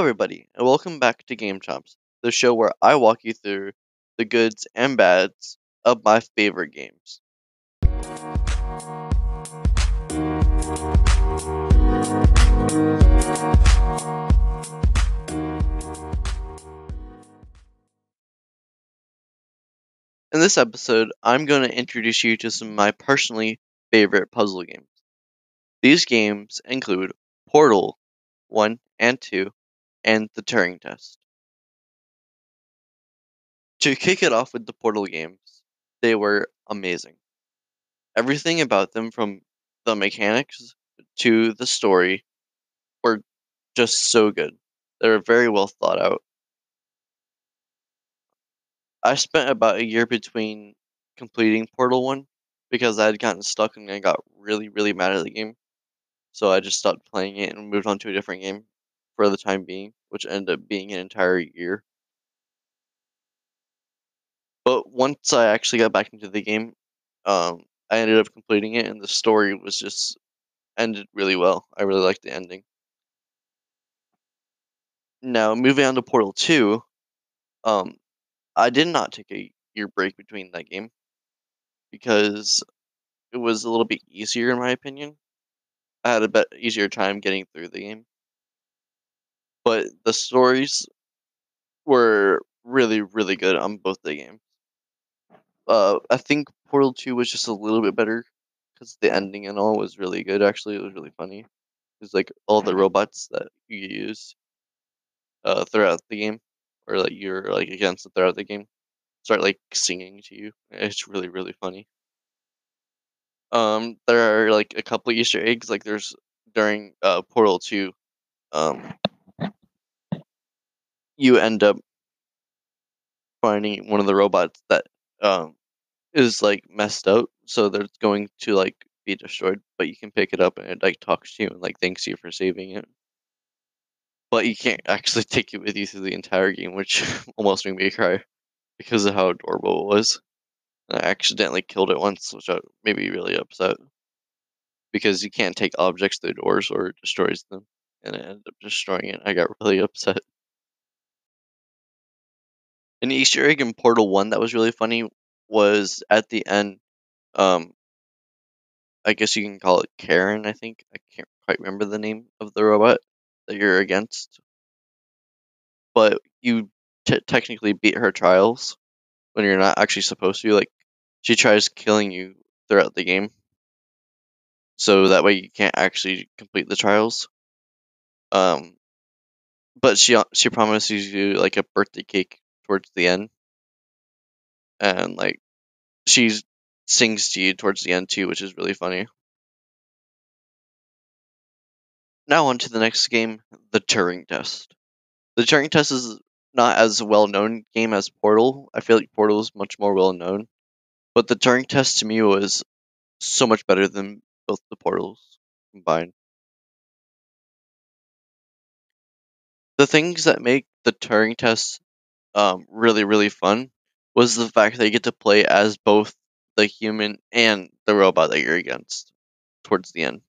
everybody, and welcome back to Game Chomps, the show where I walk you through the goods and bads of my favorite games. In this episode, I'm going to introduce you to some of my personally favorite puzzle games. These games include Portal 1 and 2 and the Turing Test. To kick it off with the Portal games, they were amazing. Everything about them, from the mechanics to the story, were just so good. They were very well thought out. I spent about a year between completing Portal 1 because I had gotten stuck and I got really, really mad at the game. So I just stopped playing it and moved on to a different game for the time being, which ended up being an entire year. But once I actually got back into the game, um, I ended up completing it, and the story was just ended really well. I really liked the ending. Now, moving on to Portal 2, um, I did not take a year break between that game because it was a little bit easier, in my opinion. I had a bit easier time getting through the game. But the stories were really, really good on both the games. Uh, I think Portal 2 was just a little bit better because the ending and all was really good, actually. It was really funny. It's like all the robots that you use uh, throughout the game, or like you're like against throughout the game, start like singing to you. It's really, really funny. Um, there are like a couple Easter eggs. Like there's during uh, Portal Two, um, you end up finding one of the robots that um is like messed up, so that it's going to like be destroyed. But you can pick it up and it like talks to you and like thanks you for saving it. But you can't actually take it with you through the entire game, which almost made me cry because of how adorable it was. I accidentally killed it once, which made me really upset. Because you can't take objects through doors or it destroys them. And I ended up destroying it. I got really upset. An Easter egg in Portal 1 that was really funny was at the end. Um, I guess you can call it Karen, I think. I can't quite remember the name of the robot that you're against. But you t- technically beat her trials when you're not actually supposed to. Like, she tries killing you throughout the game. So that way you can't actually complete the trials. Um, but she she promises you like a birthday cake towards the end, and like she sings to you towards the end too, which is really funny. Now on to the next game, the Turing Test. The Turing Test is not as well known game as Portal. I feel like Portal is much more well known. But the Turing test to me was so much better than both the portals combined. The things that make the Turing test um, really, really fun was the fact that you get to play as both the human and the robot that you're against towards the end.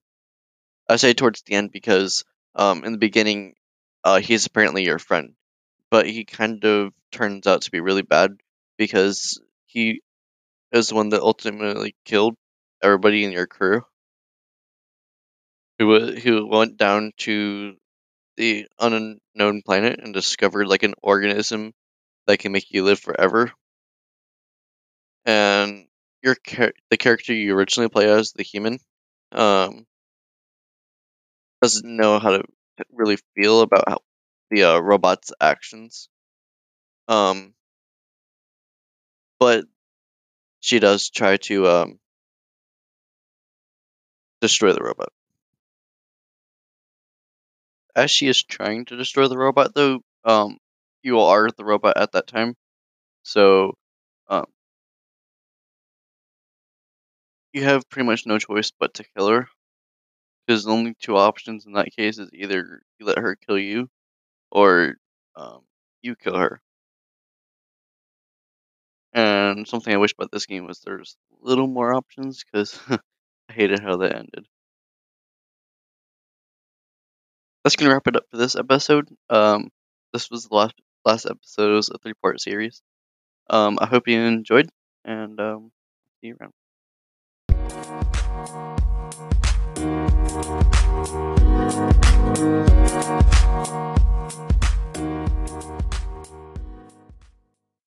I say towards the end because um, in the beginning, uh, he's apparently your friend, but he kind of turns out to be really bad because he is the one that ultimately killed everybody in your crew. Who who went down to the unknown planet and discovered like an organism that can make you live forever. And your char- the character you originally play as, the human, um, doesn't know how to really feel about how the uh, robot's actions. Um, but she does try to um, destroy the robot. As she is trying to destroy the robot, though, um, you are the robot at that time, so um, you have pretty much no choice but to kill her. Because the only two options in that case is either you let her kill you, or um, you kill her. And something I wish about this game was there's a little more options because I hated how that ended. that's gonna wrap it up for this episode. Um, this was the last last episode. Was a three part series. Um, I hope you enjoyed, and um, see you around.